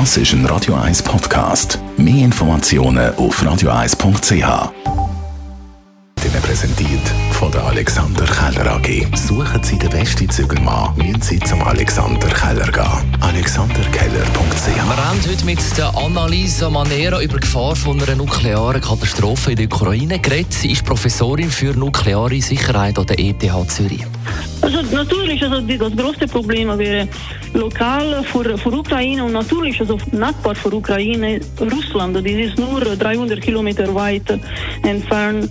Das ist ein Radio 1 Podcast. Mehr Informationen auf radio1.ch. Ihnen präsentiert von der Alexander Keller AG. Suchen Sie den besten Zügelmann, müssen Sie zum Alexander Keller gehen. AlexanderKeller.ch Wir haben heute mit der Annalisa Manera über die Gefahr von einer nuklearen Katastrophe in der Ukraine geredet. Sie ist Professorin für nukleare Sicherheit an der ETH Zürich. Also natürlich, also das große Problem wäre lokal für, für Ukraine und natürlich also Nachbar für Ukraine, Russland, das ist nur 300 Kilometer weit entfernt.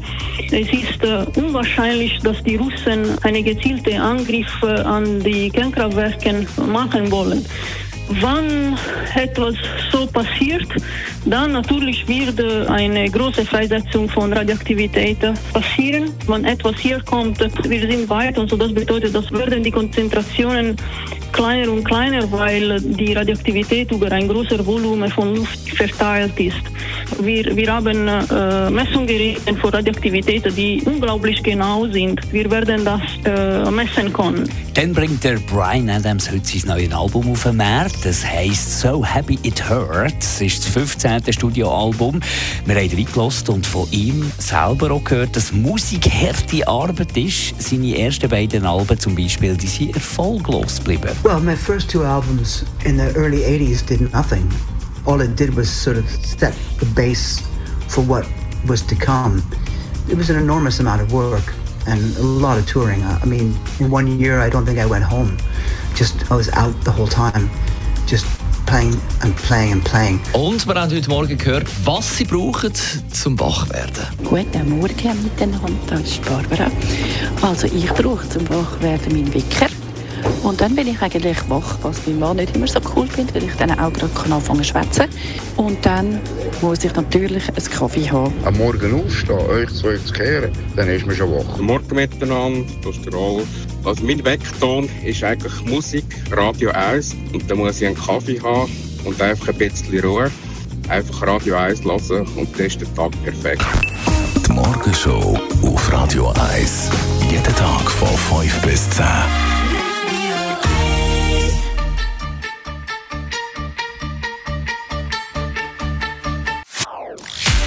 Es ist uh, unwahrscheinlich, dass die Russen einen gezielten Angriff uh, an die Kernkraftwerke machen wollen. Wann etwas so passiert, dann natürlich wird eine große Freisetzung von Radioaktivität passieren. Wenn etwas hier kommt, wir sind weit und so das bedeutet, dass werden die Konzentrationen kleiner und kleiner, weil die Radioaktivität über ein großes Volumen von Luft verteilt ist. Wir, wir haben äh, Messungsgeräte für Radioaktivität, die unglaublich genau sind. Wir werden das äh, messen können. Dann bringt der Brian Adams heute sein neues Album auf den Markt. Das heisst So Happy It Hurts. Ist das 15. Studioalbum. Wir haben reingelassen und von ihm selber auch gehört, dass Musik harte Arbeit ist. Seine ersten beiden Alben zum Beispiel, die sind erfolglos geblieben. Well, my first two albums in the early 80s did nothing. All it did was sort of set the base for what was to come. It was an enormous amount of work and a lot of touring. I mean, in one year, I don't think I went home. Just, I was out the whole time, just playing and playing and playing. Und wir haben heute Morgen gehört, was sie brauchen zum Wachwerden. Guten Morgen miteinander, das ist Barbara. Also ich brauche zum Wachwerden meinen Wecker. Und dann bin ich eigentlich wach, was mein Mann nicht immer so cool findet, weil ich dann auch gerade anfangen zu schwätzen. Und dann muss ich natürlich einen Kaffee haben. Am Morgen aufstehen, euch zwei zu kehren, dann ist man schon wach. Morgen miteinander, das ist der Rolf. Also mein Weckton ist eigentlich Musik, Radio 1 und dann muss ich einen Kaffee haben und einfach ein bisschen Ruhe. Einfach Radio 1 hören und dann ist der Tag perfekt. Die Morgenshow auf Radio 1. Jeden Tag von 5 bis 10.